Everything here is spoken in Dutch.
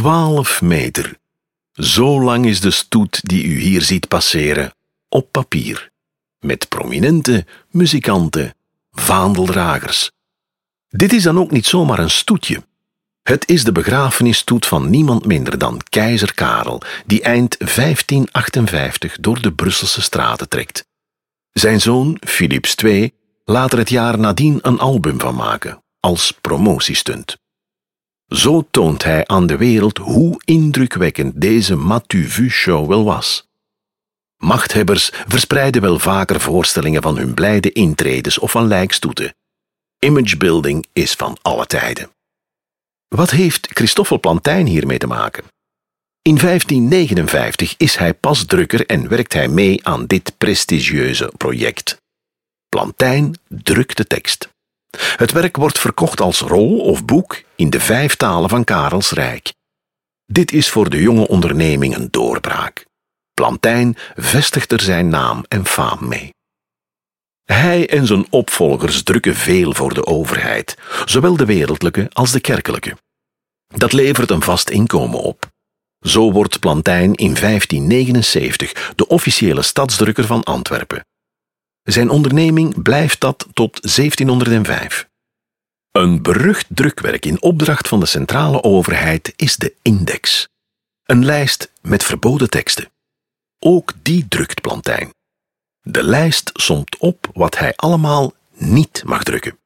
Twaalf meter. Zo lang is de stoet die u hier ziet passeren, op papier. Met prominente muzikanten, vaandeldragers. Dit is dan ook niet zomaar een stoetje. Het is de begrafenisstoet van niemand minder dan keizer Karel, die eind 1558 door de Brusselse straten trekt. Zijn zoon, Philips II, laat er het jaar nadien een album van maken, als promotiestunt. Zo toont hij aan de wereld hoe indrukwekkend deze Matu-Vu-show wel was. Machthebbers verspreiden wel vaker voorstellingen van hun blijde intredes of van lijkstoeten. Imagebuilding is van alle tijden. Wat heeft Christoffel Plantijn hiermee te maken? In 1559 is hij pas drukker en werkt hij mee aan dit prestigieuze project. Plantijn drukt de tekst. Het werk wordt verkocht als rol of boek in de vijf talen van Karels Rijk. Dit is voor de jonge onderneming een doorbraak. Plantijn vestigt er zijn naam en faam mee. Hij en zijn opvolgers drukken veel voor de overheid, zowel de wereldlijke als de kerkelijke. Dat levert een vast inkomen op. Zo wordt Plantijn in 1579 de officiële stadsdrukker van Antwerpen. Zijn onderneming blijft dat tot 1705. Een berucht drukwerk in opdracht van de centrale overheid is de Index. Een lijst met verboden teksten. Ook die drukt Plantijn. De lijst somt op wat hij allemaal niet mag drukken.